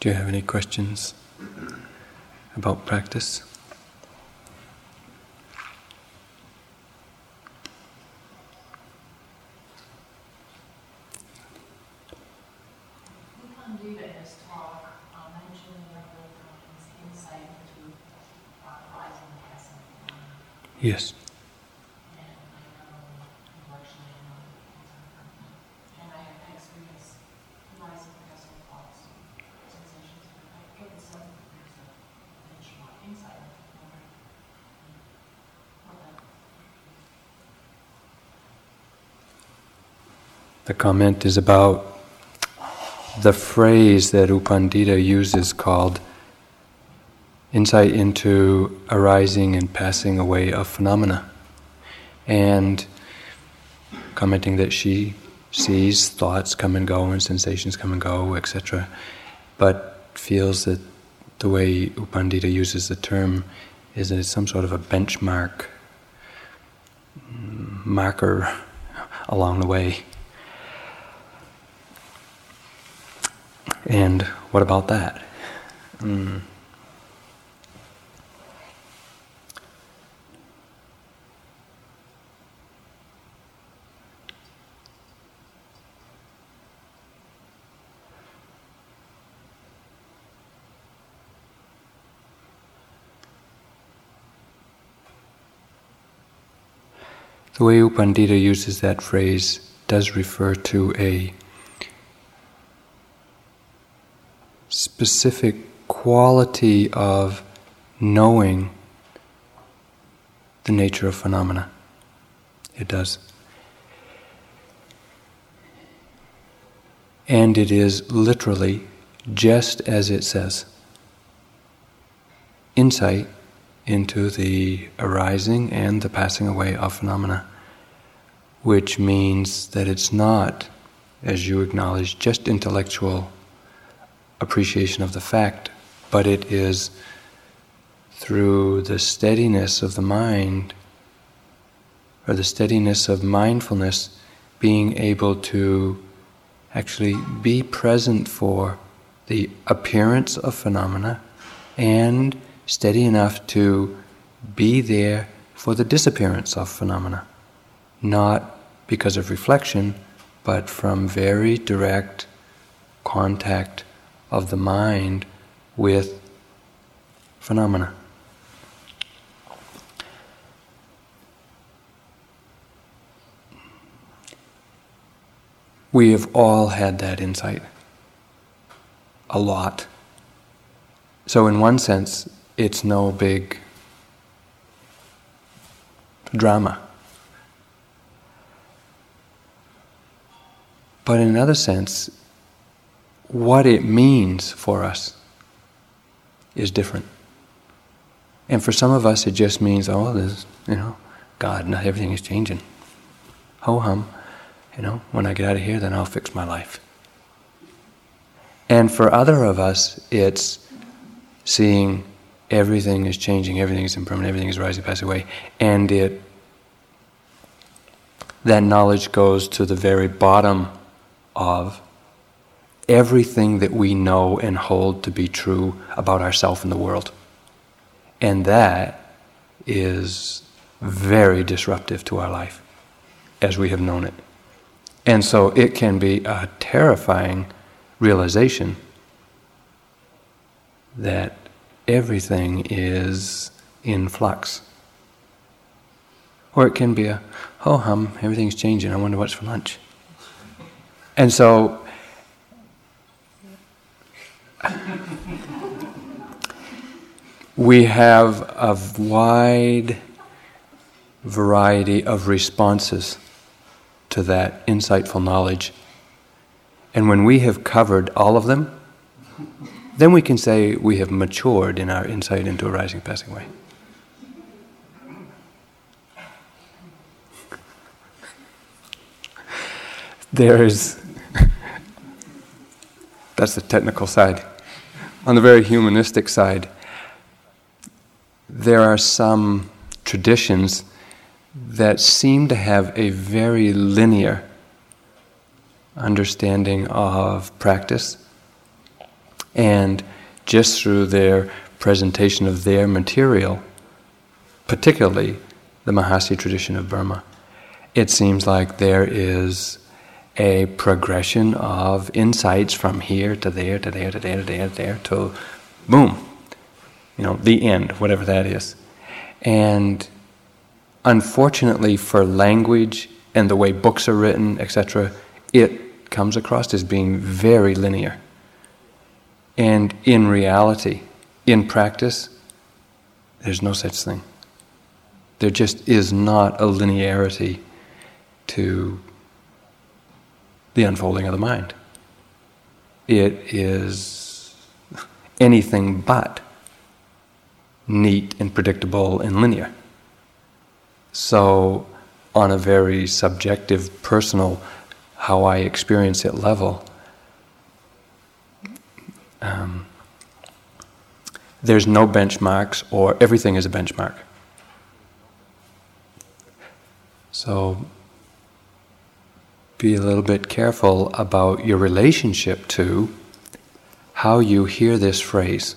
Do you have any questions about practice? Yes. The comment is about the phrase that U Pandita uses called insight into arising and passing away of phenomena. And commenting that she sees thoughts come and go and sensations come and go, etc., but feels that the way U Pandita uses the term is that it's some sort of a benchmark, mm, marker along the way. And what about that? Mm. The way U Pandita uses that phrase does refer to a specific quality of knowing the nature of phenomena. It does. And it is literally just as it says insight into the arising and the passing away of phenomena which means that it's not, as you acknowledge, just intellectual appreciation of the fact, but it is through the steadiness of the mind or the steadiness of mindfulness being able to actually be present for the appearance of phenomena and steady enough to be there for the disappearance of phenomena. Not because of reflection, but from very direct contact of the mind with phenomena. We have all had that insight. A lot. So, in one sense, it's no big drama. But in another sense, what it means for us is different. And for some of us, it just means, oh, there's, you know, God, not everything is changing. Ho hum, you know, when I get out of here, then I'll fix my life. And for other of us, it's seeing everything is changing, everything is impermanent, everything is rising, passing away, and it that knowledge goes to the very bottom of everything that we know and hold to be true about ourselves and the world. And that is very disruptive to our life as we have known it. And so it can be a terrifying realization that everything is in flux. Or it can be a, oh hum, everything's changing, I wonder what's for lunch. And so, we have a wide variety of responses to that insightful knowledge. And when we have covered all of them, then we can say we have matured in our insight into arising, passing away. There is that's the technical side. On the very humanistic side, there are some traditions that seem to have a very linear understanding of practice. And just through their presentation of their material, particularly the Mahasi tradition of Burma, it seems like there is a progression of insights from here to there to there to there to there to there to boom, you know, the end, whatever that is. And unfortunately, for language and the way books are written, etc., it comes across as being very linear. And in reality, in practice, there's no such thing. There just is not a linearity to the unfolding of the mind. It is anything but neat and predictable and linear. So, on a very subjective, personal, how I experience it level, um, there's no benchmarks, or everything is a benchmark. So, be a little bit careful about your relationship to how you hear this phrase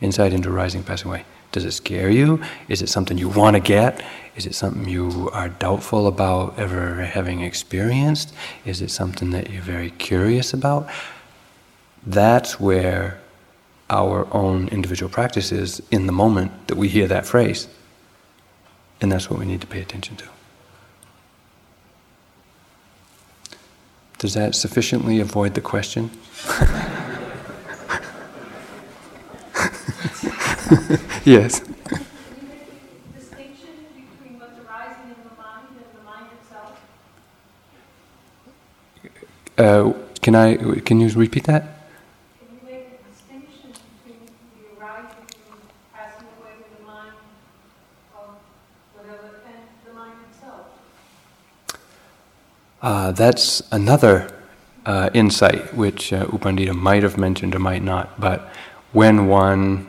insight into rising, passing away. Does it scare you? Is it something you want to get? Is it something you are doubtful about ever having experienced? Is it something that you're very curious about? That's where our own individual practice is in the moment that we hear that phrase. And that's what we need to pay attention to. Does that sufficiently avoid the question? yes. Can you make a distinction between what the rising the mind and the mind itself? Uh, can I? Can you repeat that? Uh, that's another uh, insight which uh, U Pandita might have mentioned or might not. But when one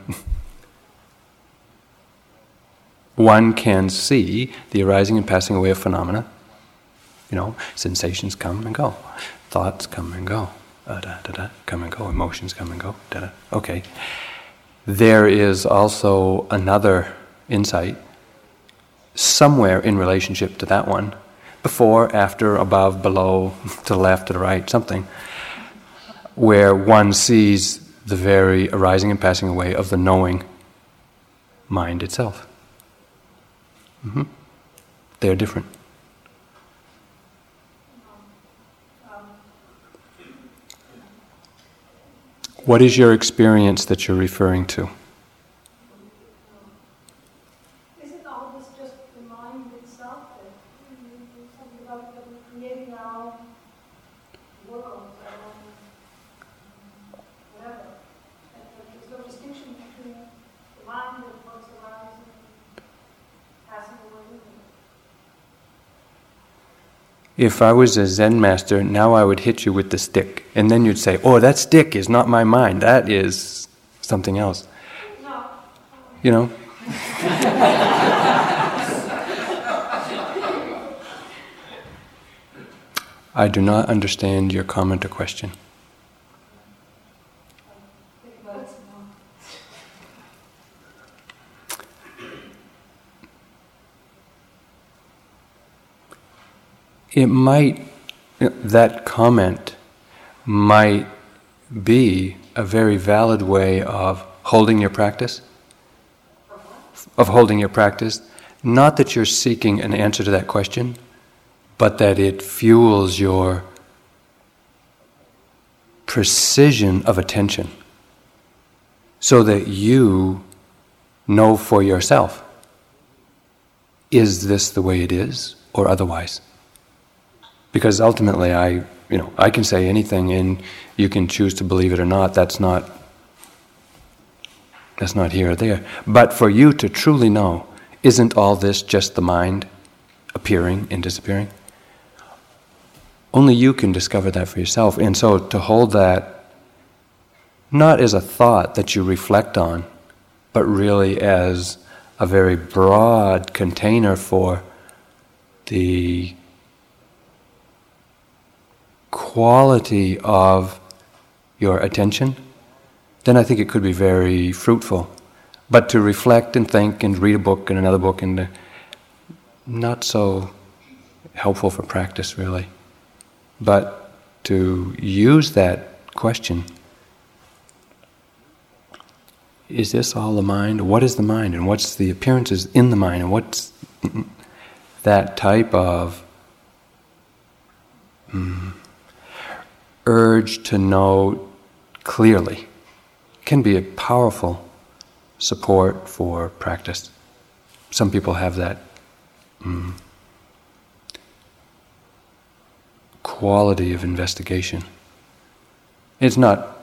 one can see the arising and passing away of phenomena, you know, sensations come and go, thoughts come and go, uh, da, da, da, come and go, emotions come and go. Da, da. Okay. There is also another insight somewhere in relationship to that one before, after, above, below, to the left, to the right, something, where one sees the very arising and passing away of the knowing mind itself. Mm-hmm. They are different. What is your experience that you're referring to? If I was a Zen master, now I would hit you with the stick. And then you'd say, oh, that stick is not my mind, that is something else. No. You know? I do not understand your comment or question. it might, that comment might be a very valid way of holding your practice, of holding your practice. Not that you're seeking an answer to that question, but that it fuels your precision of attention so that you know for yourself is this the way it is or otherwise? Because ultimately, I, you know, I can say anything, and you can choose to believe it or not. That's not. That's not here or there. But for you to truly know, isn't all this just the mind appearing and disappearing? Only you can discover that for yourself. And so to hold that not as a thought that you reflect on, but really as a very broad container for the quality of your attention then I think it could be very fruitful. But to reflect and think and read a book and another book and uh, not so helpful for practice, really. But to use that question is this all the mind? What is the mind? And what's the appearances in the mind? And what's that type of mm, urge to know clearly can be a powerful support for practice. Some people have that mm, quality of investigation. It's not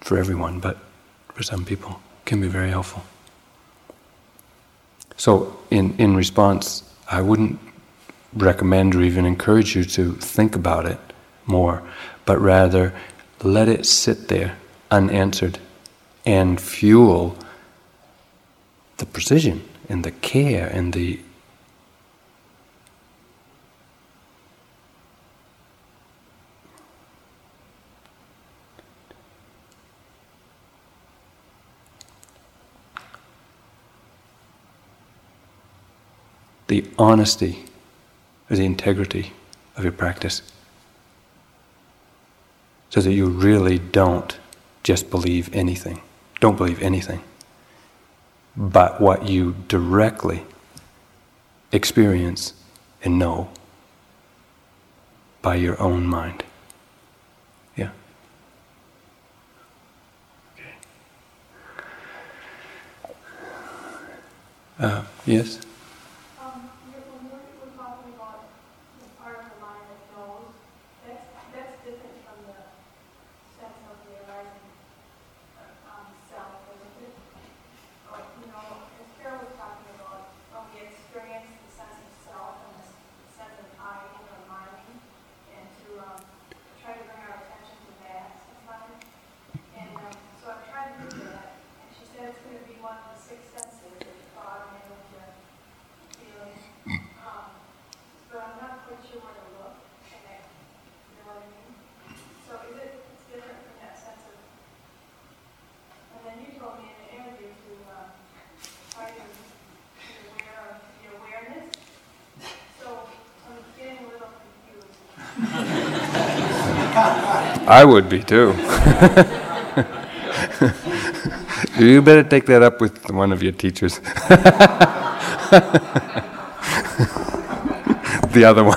for everyone, but for some people can be very helpful. So, in, in response, I wouldn't recommend or even encourage you to think about it more, but rather let it sit there unanswered and fuel the precision and the care and the the honesty or the integrity of your practice. So that you really don't just believe anything. Don't believe anything. But what you directly experience and know by your own mind. Yeah. Okay. Uh, yes? I would be too. you better take that up with one of your teachers. the other one.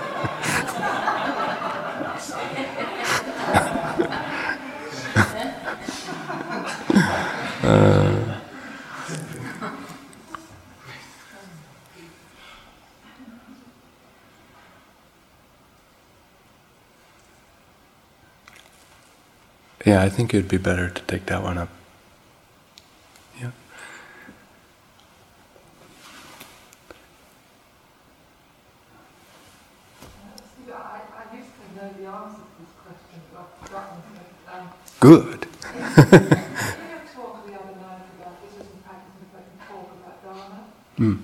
Yeah, I think it'd be better to take that one up. Yeah. Good. mm.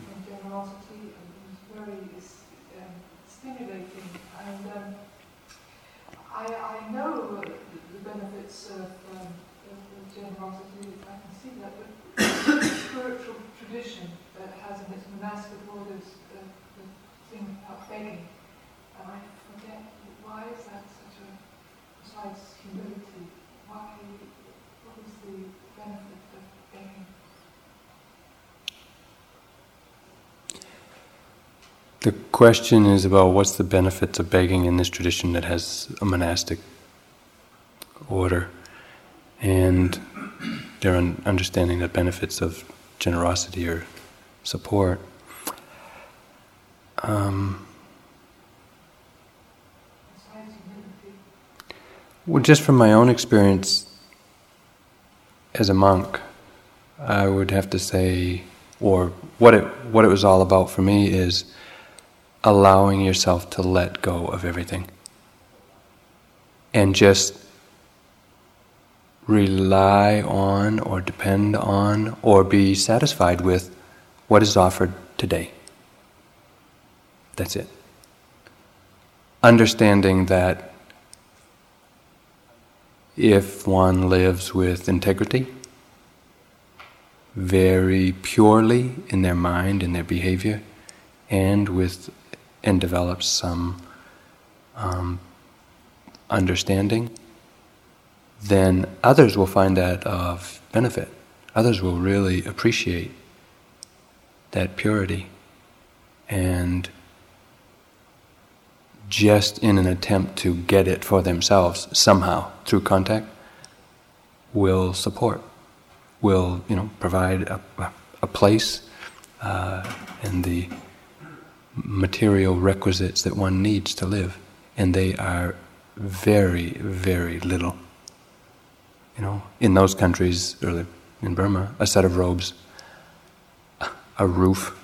The question is about what's the benefits of begging in this tradition that has a monastic order, and their understanding the benefits of generosity or support. Um, well, just from my own experience as a monk, I would have to say, or what it what it was all about for me is allowing yourself to let go of everything and just rely on or depend on or be satisfied with what is offered today. That's it. Understanding that if one lives with integrity, very purely in their mind and their behavior, and with and develops some um, understanding, then others will find that of benefit. Others will really appreciate that purity and just in an attempt to get it for themselves somehow through contact will support, will you know provide a, a place uh, and the material requisites that one needs to live, and they are very, very little. You know, in those countries, or in Burma, a set of robes, a roof,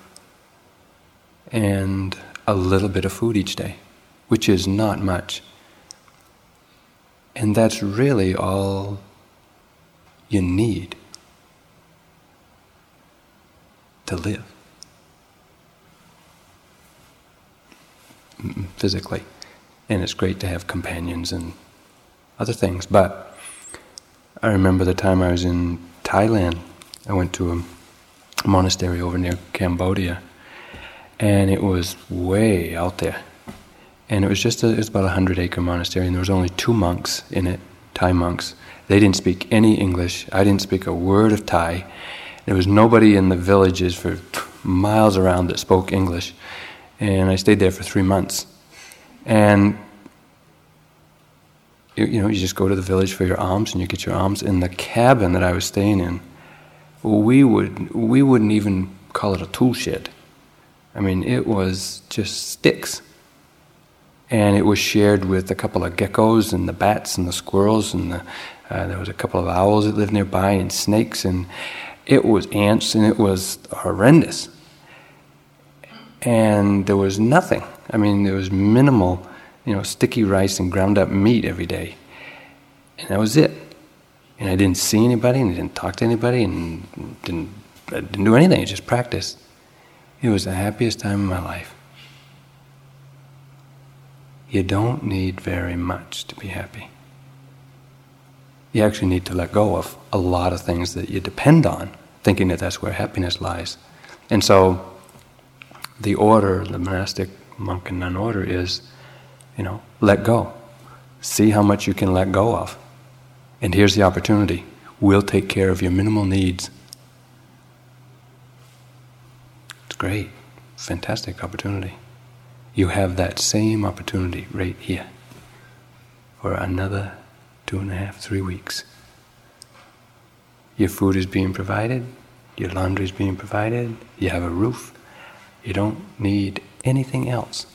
and a little bit of food each day, which is not much. And that's really all you need to live. Physically. And it's great to have companions and other things. But I remember the time I was in Thailand, I went to a monastery over near Cambodia, and it was way out there. And it was just a, it was about a hundred acre monastery, and there was only two monks in it, Thai monks. They didn't speak any English. I didn't speak a word of Thai. There was nobody in the villages for miles around that spoke English and I stayed there for three months. And you, you, know, you just go to the village for your alms, and you get your alms. In the cabin that I was staying in, we would we wouldn't even call it a tool shed. I mean, it was just sticks, and it was shared with a couple of geckos and the bats and the squirrels and the, uh, there was a couple of owls that lived nearby and snakes and it was ants and it was horrendous and there was nothing. I mean, there was minimal, you know, sticky rice and ground up meat every day, and that was it. And I didn't see anybody, and I didn't talk to anybody, and didn't I didn't do anything. I just practiced. It was the happiest time of my life. You don't need very much to be happy. You actually need to let go of a lot of things that you depend on, thinking that that's where happiness lies. And so the order, the monastic monk and nun order is, you know, let go. See how much you can let go of. And here's the opportunity. We'll take care of your minimal needs. It's great. Fantastic opportunity. You have that same opportunity right here for another two and a half, three weeks. Your food is being provided, your laundry is being provided, you have a roof, you don't need anything else.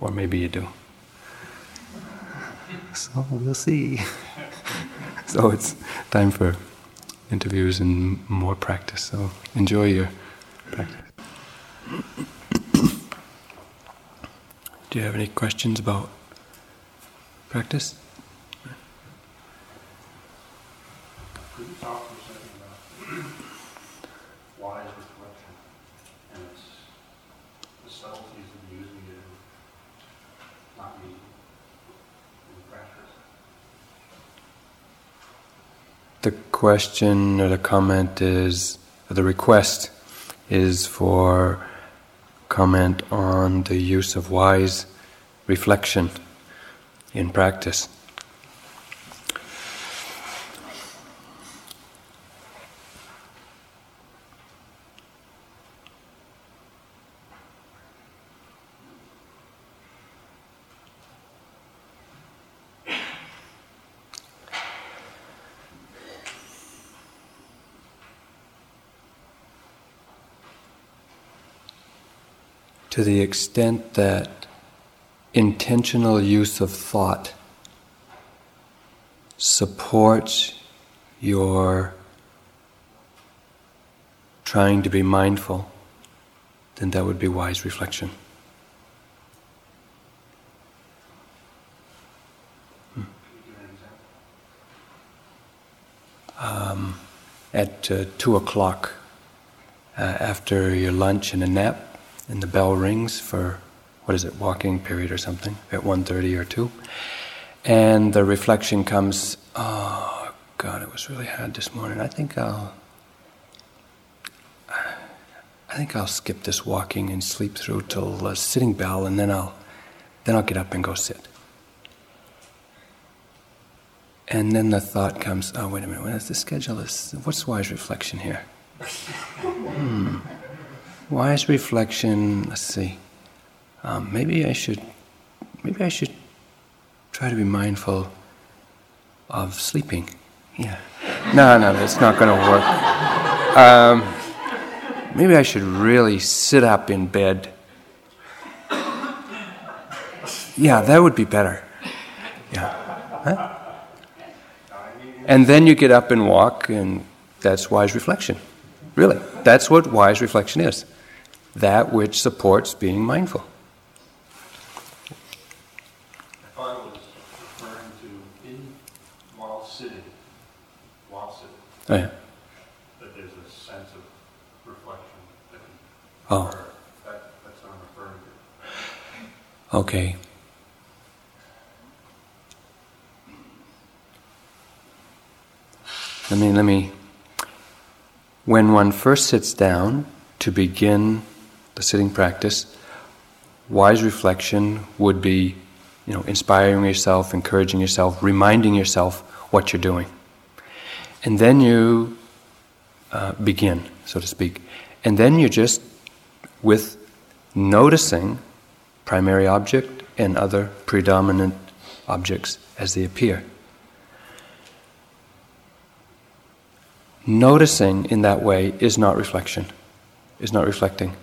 Or maybe you do. So we'll see. so it's time for interviews and more practice. So enjoy your practice. Do you have any questions about practice? the question or the comment is, the request is for comment on the use of wise reflection in practice. To the extent that intentional use of thought supports your trying to be mindful, then that would be wise reflection. Um, at uh, two o'clock, uh, after your lunch and a nap, and the bell rings for what is it walking period or something at 1.30 or 2 And the reflection comes, oh, God, it was really hard this morning. I think I'll. I think I'll skip this walking and sleep through till the sitting bell, and then I'll, then I'll get up and go sit. And then the thought comes, oh, wait a minute, what's the schedule? Is, what's wise reflection here? Hmm. Wise reflection, let's see. Um, maybe I should, maybe I should try to be mindful of sleeping. Yeah. No, no, that's not going to work. Um, maybe I should really sit up in bed. Yeah, that would be better. Yeah. Huh? And then you get up and walk, and that's wise reflection. Really, that's what wise reflection is that which supports being mindful. If I was referring to in while sitting, while sitting, oh, yeah. That there's a sense of reflection. That oh. That, that's what I'm referring to. Okay. Let me, let me. When one first sits down to begin the sitting practice, wise reflection would be, you know, inspiring yourself, encouraging yourself, reminding yourself what you're doing. And then you uh, begin, so to speak. And then you just, with noticing primary object and other predominant objects as they appear. Noticing in that way is not reflection, is not reflecting.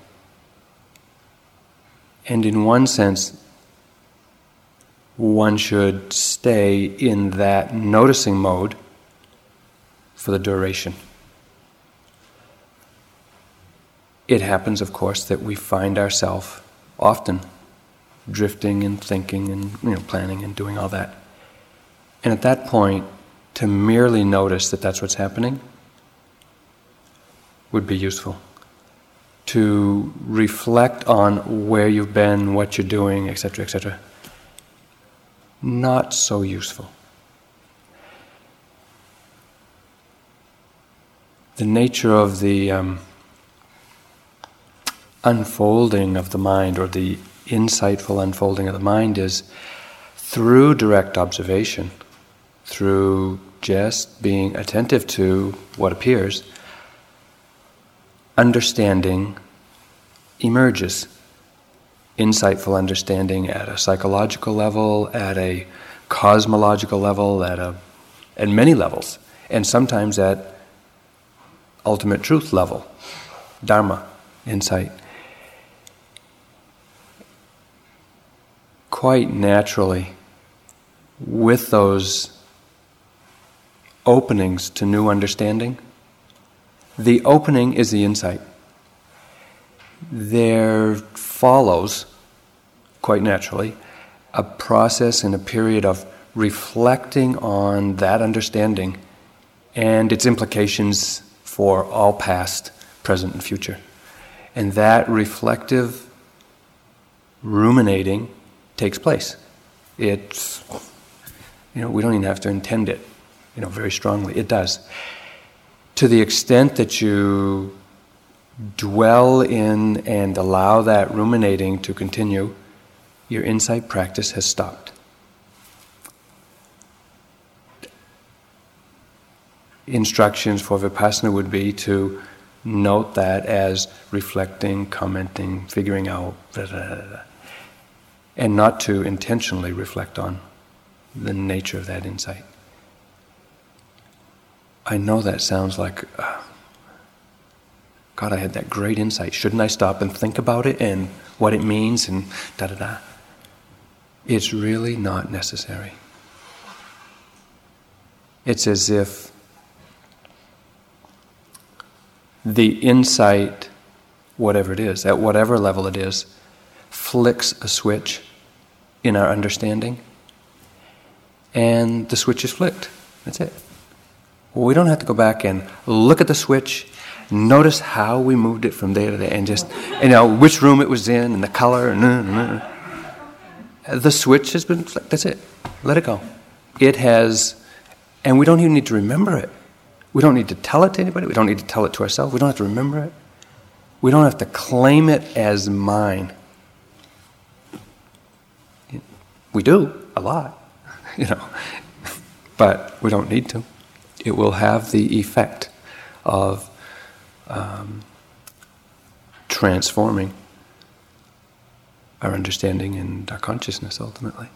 And in one sense, one should stay in that noticing mode for the duration. It happens, of course, that we find ourselves often drifting and thinking and you know, planning and doing all that. And at that point, to merely notice that that's what's happening would be useful. To reflect on where you've been, what you're doing, etc., etc. Not so useful. the nature of the um, unfolding of the mind or the insightful unfolding of the mind is through direct observation, through just being attentive to what appears, understanding emerges. Insightful understanding at a psychological level, at a cosmological level, at a at many levels, and sometimes at ultimate truth level, Dharma, insight. Quite naturally, with those openings to new understanding, the opening is the insight. There follows, quite naturally, a process and a period of reflecting on that understanding and its implications for all past, present, and future. And that reflective ruminating takes place. It's, you know, we don't even have to intend it, you know, very strongly. It does. To the extent that you dwell in and allow that ruminating to continue, your insight practice has stopped. instructions for Vipassana would be to note that as reflecting, commenting, figuring out, blah, blah, blah, and not to intentionally reflect on the nature of that insight. I know that sounds like, uh, God, I had that great insight. Shouldn't I stop and think about it and what it means and da da da? It's really not necessary. It's as if the insight, whatever it is, at whatever level it is, flicks a switch in our understanding, and the switch is flicked. That's it. We don't have to go back and look at the switch, notice how we moved it from there to there, and just, you know, which room it was in, and the color, and, uh, uh, uh. The switch has been. That's it. Let it go. It has, and we don't even need to remember it. We don't need to tell it to anybody. We don't need to tell it to ourselves. We don't have to remember it. We don't have to claim it as mine. We do a lot, you know, but we don't need to. It will have the effect of um, transforming our understanding and our consciousness ultimately.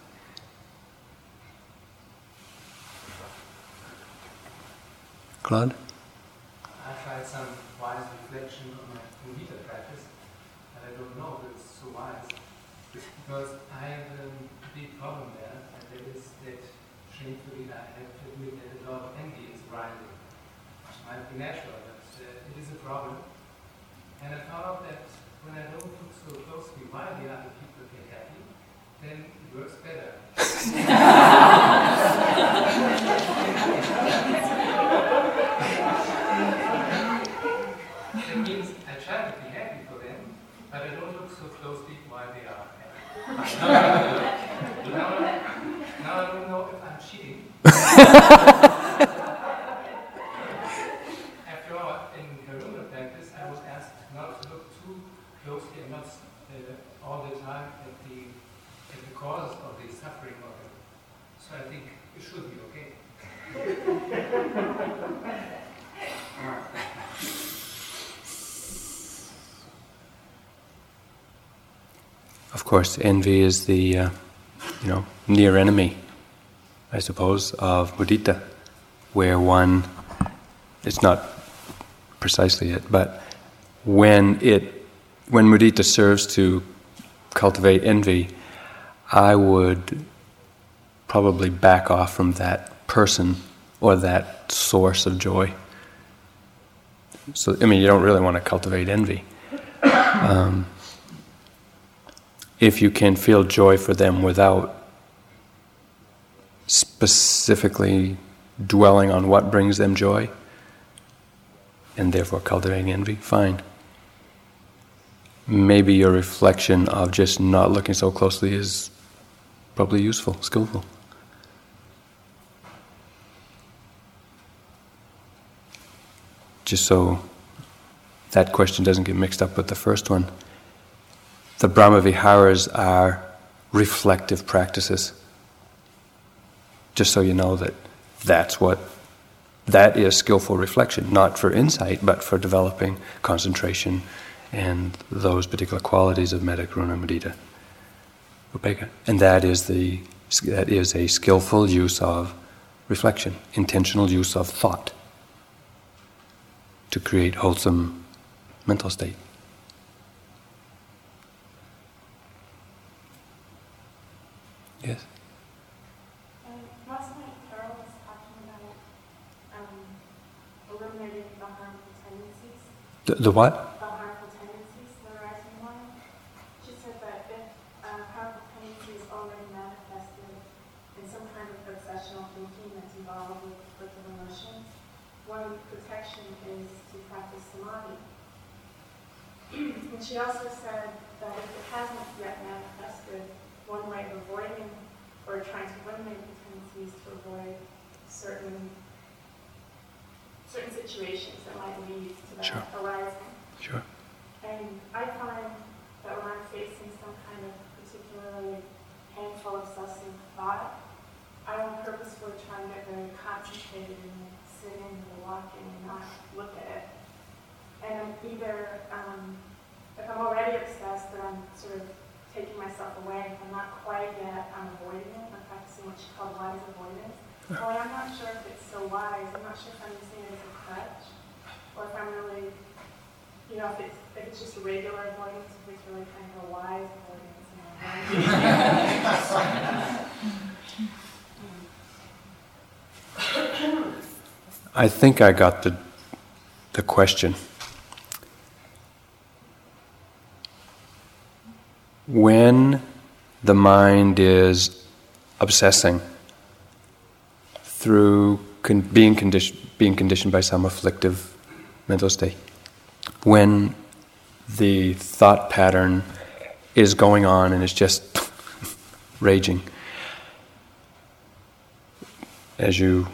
Claude? I tried some wise reflection on my mudita practice, and I don't know if it's so wise. Because I have a big problem there, and that is that shamefully I have to admit that a lot of envy is rising. Which might be natural, but uh, it is a problem. And I found out that when I don't look so closely why the other people get happy, then it works better. that means I try to be happy for them, but I don't look so closely why they are happy. now I don't know if I'm cheating. After all, in Karuna practice, I was asked not to look too closely and not uh, all the time at the, at the cause of the suffering of it. So I think it should be okay. Of course, envy is the, uh, you know, near enemy, I suppose, of mudita, where one, it's not precisely it, but when it, when mudita serves to cultivate envy, I would probably back off from that person or that source of joy. So, I mean, you don't really want to cultivate envy. Um, if you can feel joy for them without specifically dwelling on what brings them joy and therefore cultivating envy, fine. Maybe your reflection of just not looking so closely is probably useful, skillful. Just so that question doesn't get mixed up with the first one the Brahma Viharas are reflective practices. Just so you know that that's what that is skillful reflection, not for insight, but for developing concentration and those particular qualities of metta, karuna, mudita, upekkha. And that is the that is a skillful use of reflection, intentional use of thought to create wholesome mental state. Yes. Um, last night, Carol was talking about um, eliminating the harmful tendencies. The, the what? The harmful tendencies that arise in the mind. She said that if a harmful tendency is already manifested in some kind of obsessional thinking that's involved with, with the emotions, one protection is to practice samadhi. and she also said that if it hasn't yet manifested, one of avoiding or trying to eliminate the tendencies to avoid certain certain situations that might lead to that Sure. arising. Sure. And I find that when I'm facing some kind of particularly painful, obsessive thought, I will purposefully try and get very concentrated and sit in or walking and not look at it. And I'm either, um, if I'm already obsessed, then I'm sort of taking myself away. If I'm not quite yet, I'm avoiding it. I'm practicing what she called wise avoidance. Well, I'm not sure if it's so wise. I'm not sure if I'm using it as a crutch or if I'm really, you know, if it's, if it's just regular avoidance, if it's really kind of a wise avoidance. I think I got the, the question. When the mind is obsessing through con- being, conditioned, being conditioned by some afflictive mental state, when the thought pattern is going on and it's just raging. As you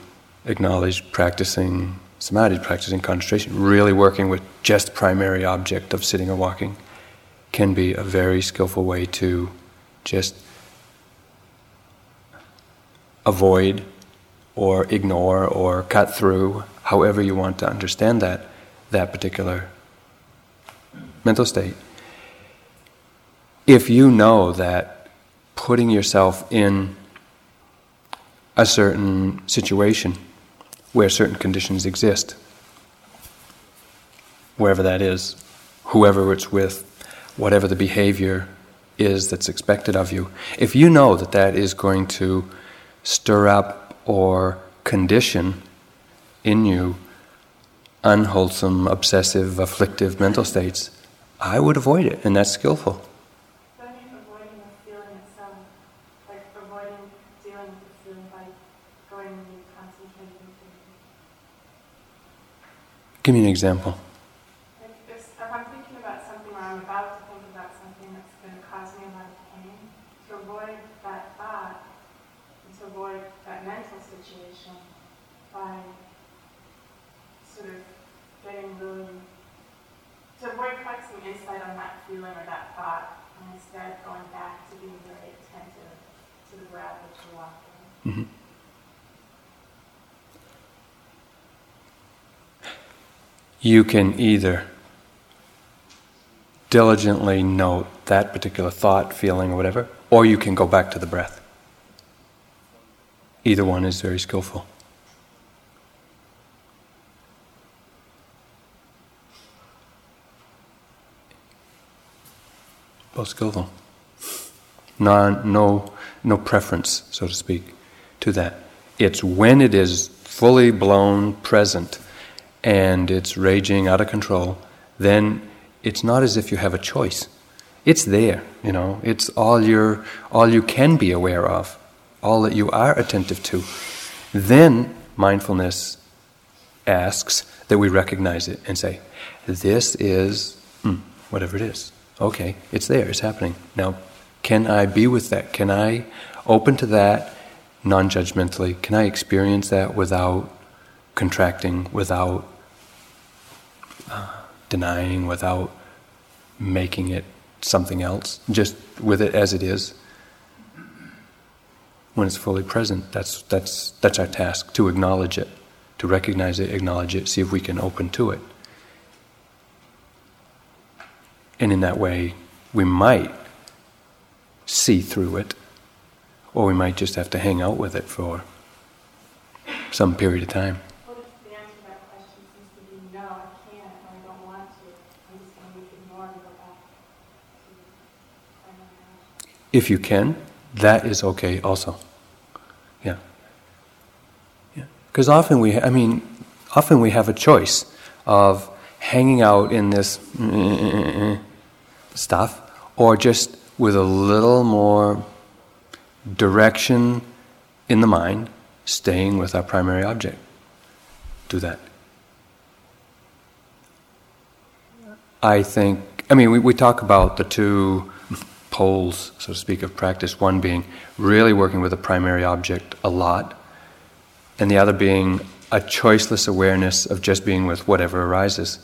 acknowledge practicing samadhi, practicing concentration, really working with just primary object of sitting or walking can be a very skillful way to just avoid or ignore or cut through, however you want to understand that, that particular mental state. If you know that putting yourself in a certain situation where certain conditions exist, wherever that is, whoever it's with, whatever the behavior is that's expected of you, if you know that that is going to stir up or condition in you unwholesome, obsessive, afflictive mental states, I would avoid it, and that's skillful. So I mean avoiding the feeling itself, like avoiding dealing with the feeling by going and concentrating. Give me an example. Like if, if I'm thinking about something or I'm about to think about something that's going to cause me a lot of pain, to avoid that thought and to avoid that mental situation by sort of getting really, to avoid focusing insight on that feeling or that thought and instead going back to being very attentive to the breath that you're walking. Mhm. You can either diligently note that particular thought, feeling, or whatever, or you can go back to the breath. Either one is very skillful. Both skillful. Non, no, no preference, so to speak, to that. It's when it is fully blown present and it's raging out of control, then it's not as if you have a choice. It's there, you know. It's all your, all you can be aware of, all that you are attentive to. Then mindfulness asks that we recognize it and say, "This is mm, whatever it is. Okay, it's there. It's happening. Now, can I be with that? Can I open to that non-judgmentally? Can I experience that without contracting, without denying, without making it something else, just with it as it is. When it's fully present, that's, that's, that's our task to acknowledge it, to recognize it, acknowledge it, see if we can open to it. And in that way, we might see through it, or we might just have to hang out with it for some period of time. What if the answer to that question seems to be no, I can't, or I don't want to? I'm just going to ignore and go back to primary If you can, that is okay also. Yeah. Yeah. Because often we, I mean, often we have a choice of hanging out in this eh, stuff or just with a little more direction in the mind, staying with our primary object. Do that. I think, I mean, we, we talk about the two poles, so to speak, of practice one being really working with a primary object a lot, and the other being a choiceless awareness of just being with whatever arises.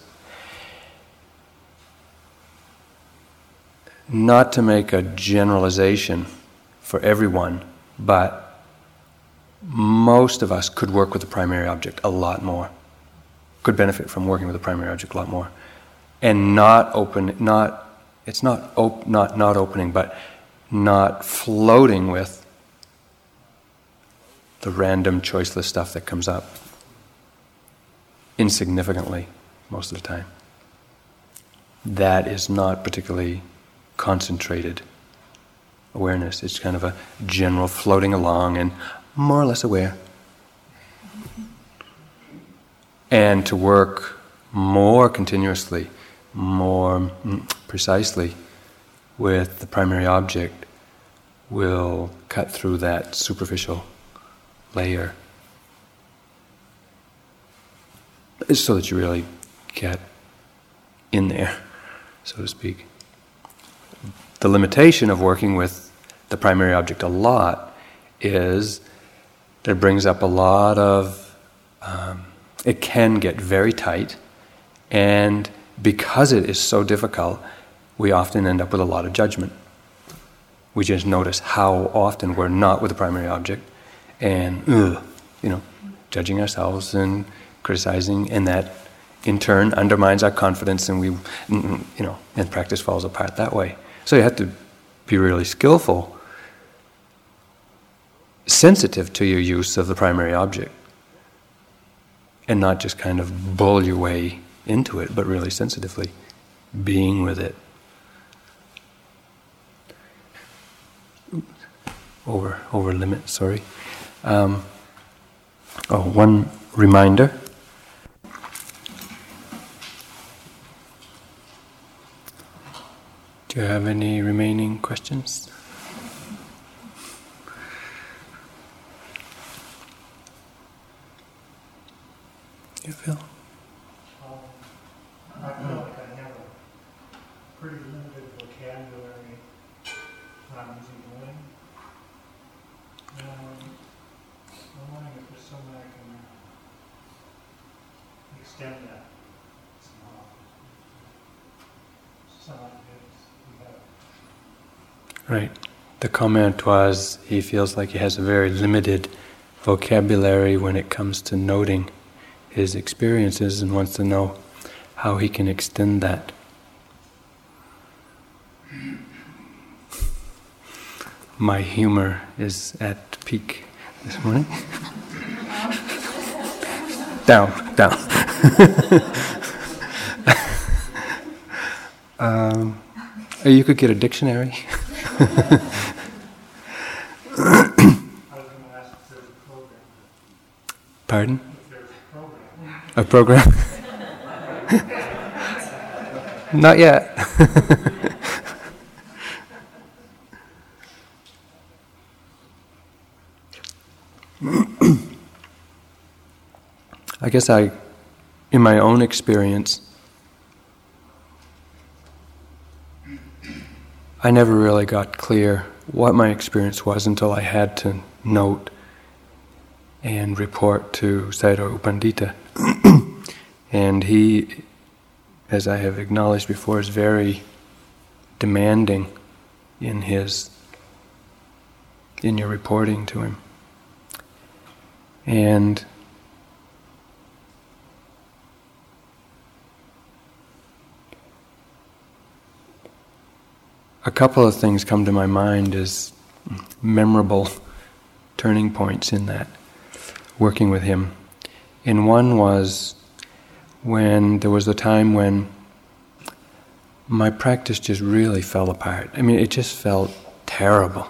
Not to make a generalization for everyone, but most of us could work with the primary object a lot more, could benefit from working with the primary object a lot more, and not open, not it's not op- not not opening, but not floating with the random choiceless stuff that comes up insignificantly most of the time. That is not particularly concentrated awareness. It's kind of a general floating along and more or less aware. And to work more continuously, more mm, precisely with the primary object will cut through that superficial layer so that you really get in there, so to speak. The limitation of working with the primary object a lot is that it brings up a lot of, um, it can get very tight, and because it is so difficult, we often end up with a lot of judgment. We just notice how often we're not with the primary object, and ugh, you know, judging ourselves and criticizing, and that in turn undermines our confidence, and we, mm, mm, you know, and practice falls apart that way. So you have to be really skillful sensitive to your use of the primary object and not just kind of bull your way into it, but really sensitively being with it. Over over limit, sorry. Um, oh, one reminder. Do you have any remaining questions? you feel? Um, I feel like I have a pretty limited vocabulary when I'm using going. Um, I'm wondering if there's some way I can extend that somehow. Some ideas we have. Right. The comment was he feels like he has a very limited vocabulary when it comes to noting his experiences and wants to know how he can extend that. My humor is at peak this morning. down, down. um, you could get a dictionary. Pardon? A program? Not yet. I guess I, in my own experience, I never really got clear what my experience was until I had to note and report to Sayadaw U Pandita. and he, as I have acknowledged before, is very demanding in his in your reporting to him. And a couple of things come to my mind as memorable turning points in that working with him. And one was when there was a time when my practice just really fell apart. I mean, it just felt terrible.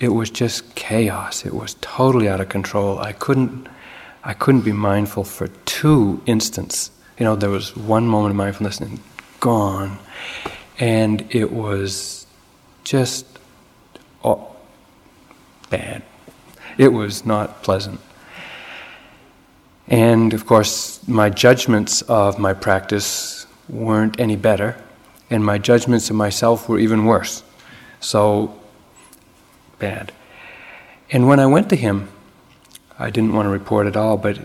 It was just chaos. It was totally out of control. I couldn't, I couldn't be mindful for two instants. You know, there was one moment of mindfulness and gone, and it was just oh, bad. It was not pleasant. And of course, my judgments of my practice weren't any better, and my judgments of myself were even worse. So bad. And when I went to him, I didn't want to report at all, but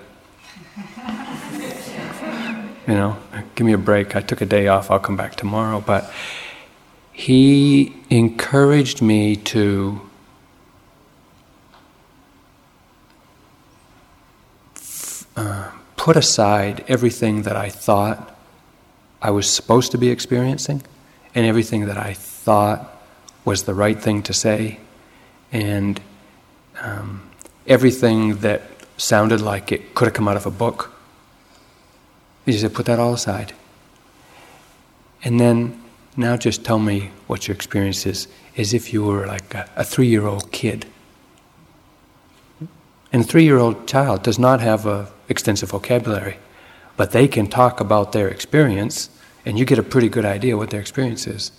you know, give me a break. I took a day off, I'll come back tomorrow. But he encouraged me to Uh, put aside everything that I thought I was supposed to be experiencing and everything that I thought was the right thing to say and um, everything that sounded like it could have come out of a book. He said, put that all aside. And then now just tell me what your experience is, as if you were like a, a three year old kid. And a three year old child does not have a extensive vocabulary, but they can talk about their experience, and you get a pretty good idea what their experience is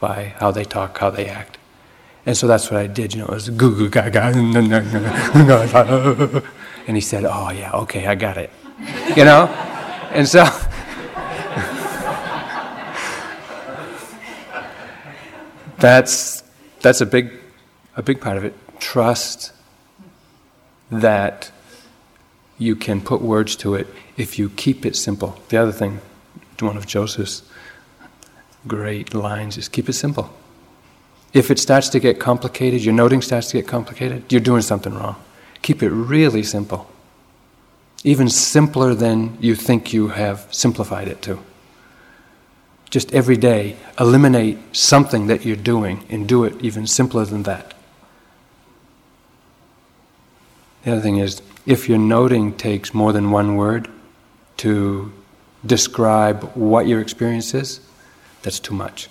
by how they talk, how they act. And so that's what I did, you know, it was goo goo gaga. And he said, Oh, yeah, okay, I got it. You know? And so. that's, that's a big a big part of it, trust that you can put words to it if you keep it simple. The other thing, one of Joseph's great lines is keep it simple. If it starts to get complicated, your noting starts to get complicated, you're doing something wrong. Keep it really simple. Even simpler than you think you have simplified it to. Just every day, eliminate something that you're doing and do it even simpler than that. The other thing is, if your noting takes more than one word to describe what your experience is, that's too much.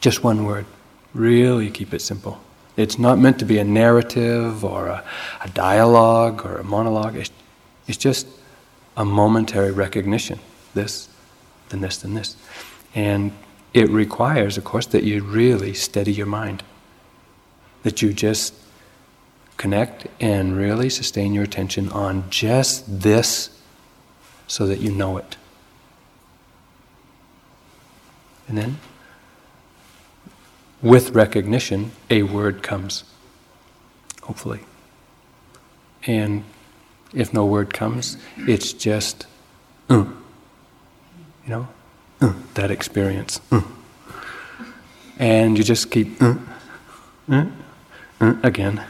Just one word. Really keep it simple. It's not meant to be a narrative or a, a dialogue or a monologue. It's, it's just a momentary recognition. This, then this, then this. And it requires, of course, that you really steady your mind. That you just connect and really sustain your attention on just this so that you know it. And then, with recognition, a word comes, hopefully. And if no word comes, it's just, uh, you know, uh, that experience. Uh. And you just keep again, again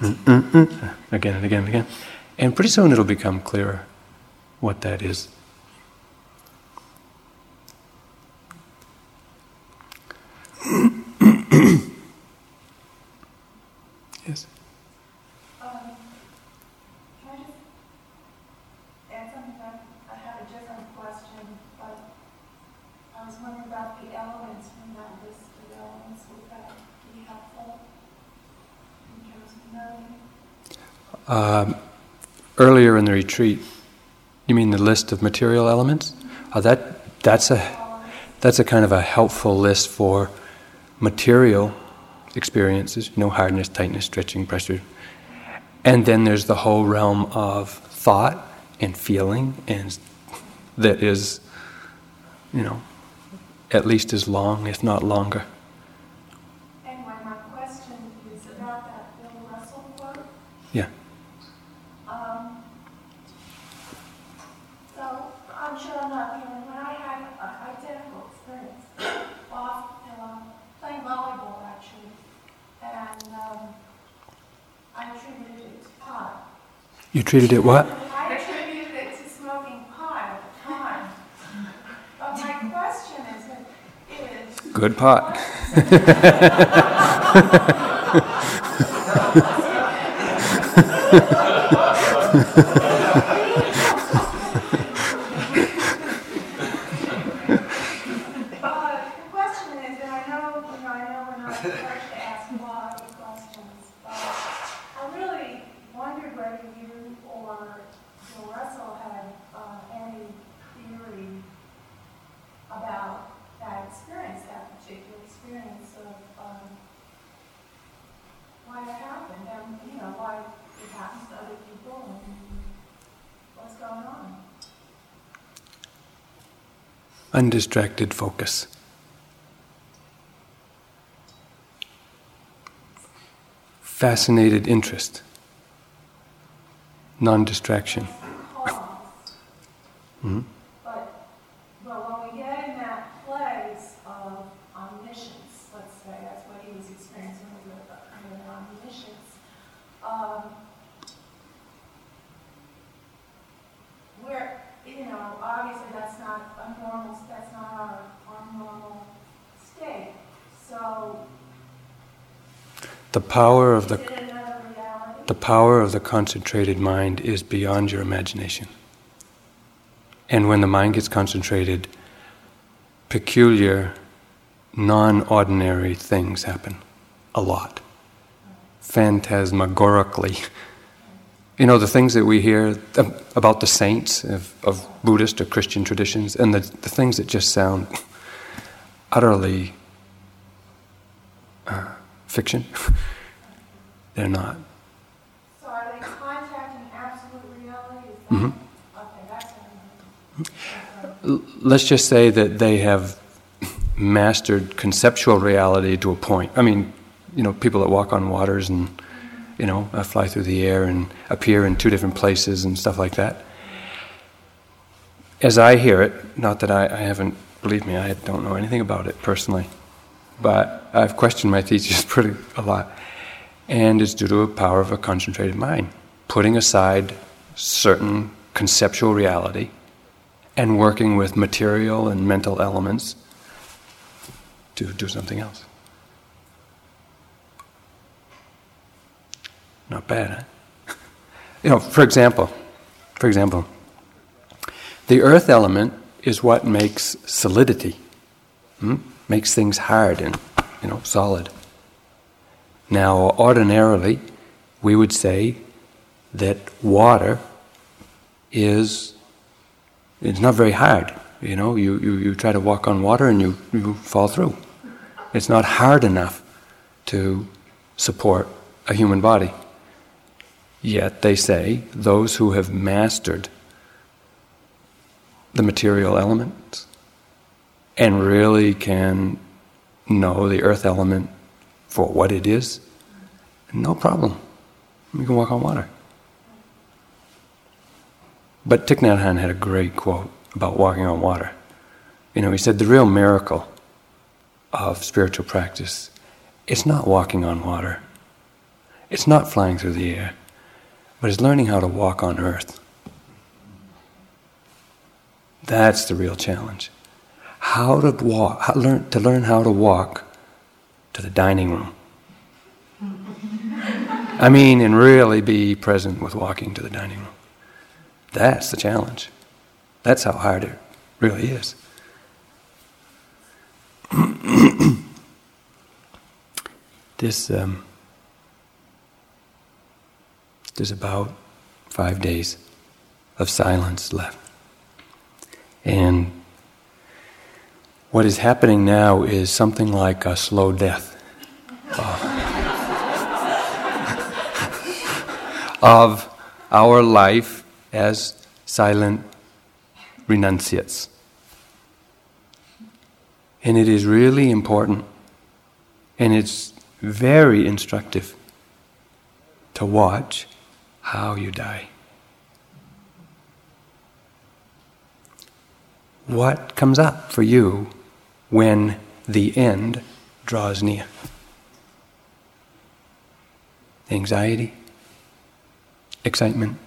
and again and again. And pretty soon it'll become clearer what that is. yes. Um, can I just add something? I have a different question, but I was wondering about the elements from that list of elements. Would that be helpful in terms of knowing? Um, earlier in the retreat, you mean the list of material elements? Uh, that that's a that's a kind of a helpful list for material experiences, you know, hardness, tightness, stretching, pressure. And then there's the whole realm of thought and feeling, and that is, you know, at least as long, if not longer. Anyway, my question is about that Bill Russell quote. Yeah. Um, so I'm sure I'm not the only one. I had an identical experience off playing volleyball actually, and um, I attributed it to pot. You treated it what? I attributed it to smoking pot at the time. But my question is, is Good pot. Uh, the question is, and I know, you know, I know we're not encouraged to ask why questions, but I really wondered whether you or Bill Russell had uh, any theory about that experience, that particular experience of um, why it happened, and you know why it happens to other people, and what's going on. Undistracted focus. Fascinated interest. Non distraction. Cause. Mm-hmm. hmm But, but when we get in that place of omniscience, let's say, that's what he was experiencing, was a a kind of omniscience, um, where, you know, obviously that's not a normal, that's not our, our normal state. So, The power of the? The power of the concentrated mind is beyond your imagination. And when the mind gets concentrated, peculiar, non ordinary things happen. A lot. Phantasmagorically. You know, the things that we hear about the saints of, of Buddhist or Christian traditions, and the, the things that just sound utterly uh, fiction, they're not. So are they contacting absolute reality? Is that, Mhm. okay, that's what I'm. L- Let's just say that they have mastered conceptual reality to a point. I mean, you know, people that walk on waters and, you know, uh, fly through the air and appear in two different places and stuff like that. As I hear it, not that I, I haven't, believe me, I don't know anything about it personally, but I've questioned my teachers pretty a lot. And it's due to a power of a concentrated mind, putting aside certain conceptual reality and working with material and mental elements to do something else. Not bad, huh? you know, for example, for example, the earth element is what makes solidity, hmm? makes things hard and you know solid. Now, ordinarily, we would say that water is it's not very hard. You know, you, you, you try to walk on water and you, you fall through. It's not hard enough to support a human body. Yet they say those who have mastered the material elements and really can know the earth element for what it is, no problem. You can walk on water. But Thich Nhat Hanh had a great quote about walking on water. You know, he said the real miracle of spiritual practice is not walking on water. It's not flying through the air, but it's learning how to walk on earth. That's the real challenge. How to walk, how learn, to learn how to walk to the dining room. I mean, and really be present with walking to the dining room. That's the challenge. That's how hard it really is. this um, there's about five days of silence left, and what is happening now is something like a slow death of, of our life as silent renunciates. And it is really important and it's very instructive to watch how you die. What comes up for you when the end draws near? Anxiety? Excitement?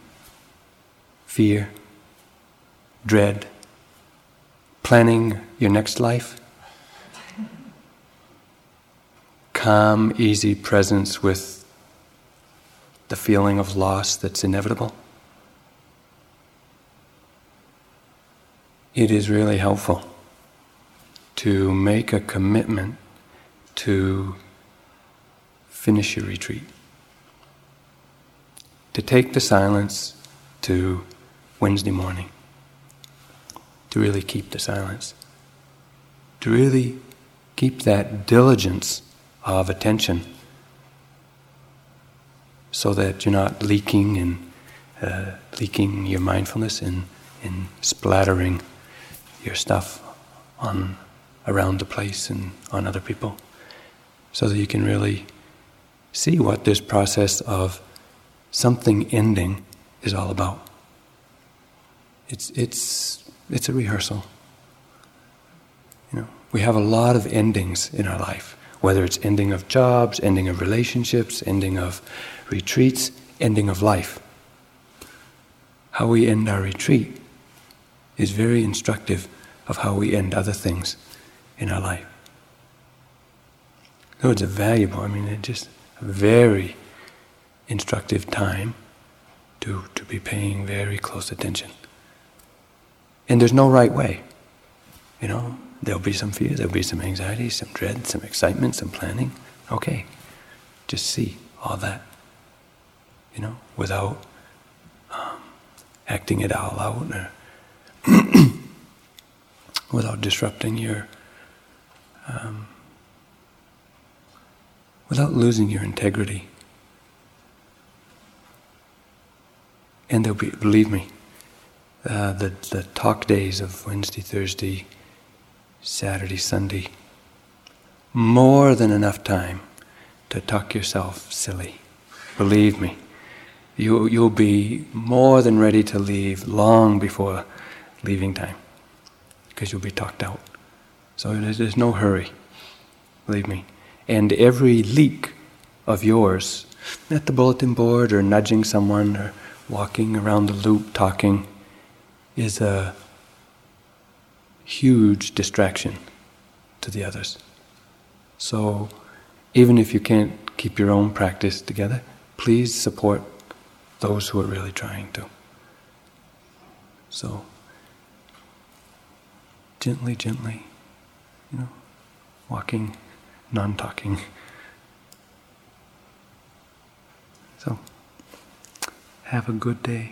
fear, dread, planning your next life, calm, easy presence with the feeling of loss that's inevitable. It is really helpful to make a commitment to finish your retreat, to take the silence, to Wednesday morning. To really keep the silence. To really keep that diligence of attention so that you're not leaking and uh, leaking your mindfulness and, and splattering your stuff on around the place and on other people so that you can really see what this process of something ending is all about. It's, it's, it's a rehearsal. You know, we have a lot of endings in our life, whether it's ending of jobs, ending of relationships, ending of retreats, ending of life. How we end our retreat is very instructive of how we end other things in our life. So it's a valuable, I mean, it's just a very instructive time to, to be paying very close attention. And there's no right way. You know, there'll be some fear, there'll be some anxiety, some dread, some excitement, some planning. Okay, just see all that. You know, without um, acting it all out or without disrupting your, um, without losing your integrity. And there'll be, believe me, uh, the, the talk days of Wednesday, Thursday, Saturday, Sunday. More than enough time to talk yourself silly. Believe me, you, you'll be more than ready to leave long before leaving time because you'll be talked out. So there's, no hurry, believe me. And every leak of yours at the bulletin board or nudging someone or walking around the loop talking is a huge distraction to the others. So even if you can't keep your own practice together, please support those who are really trying to. So gently, gently, you know, walking, non talking. So, have a good day.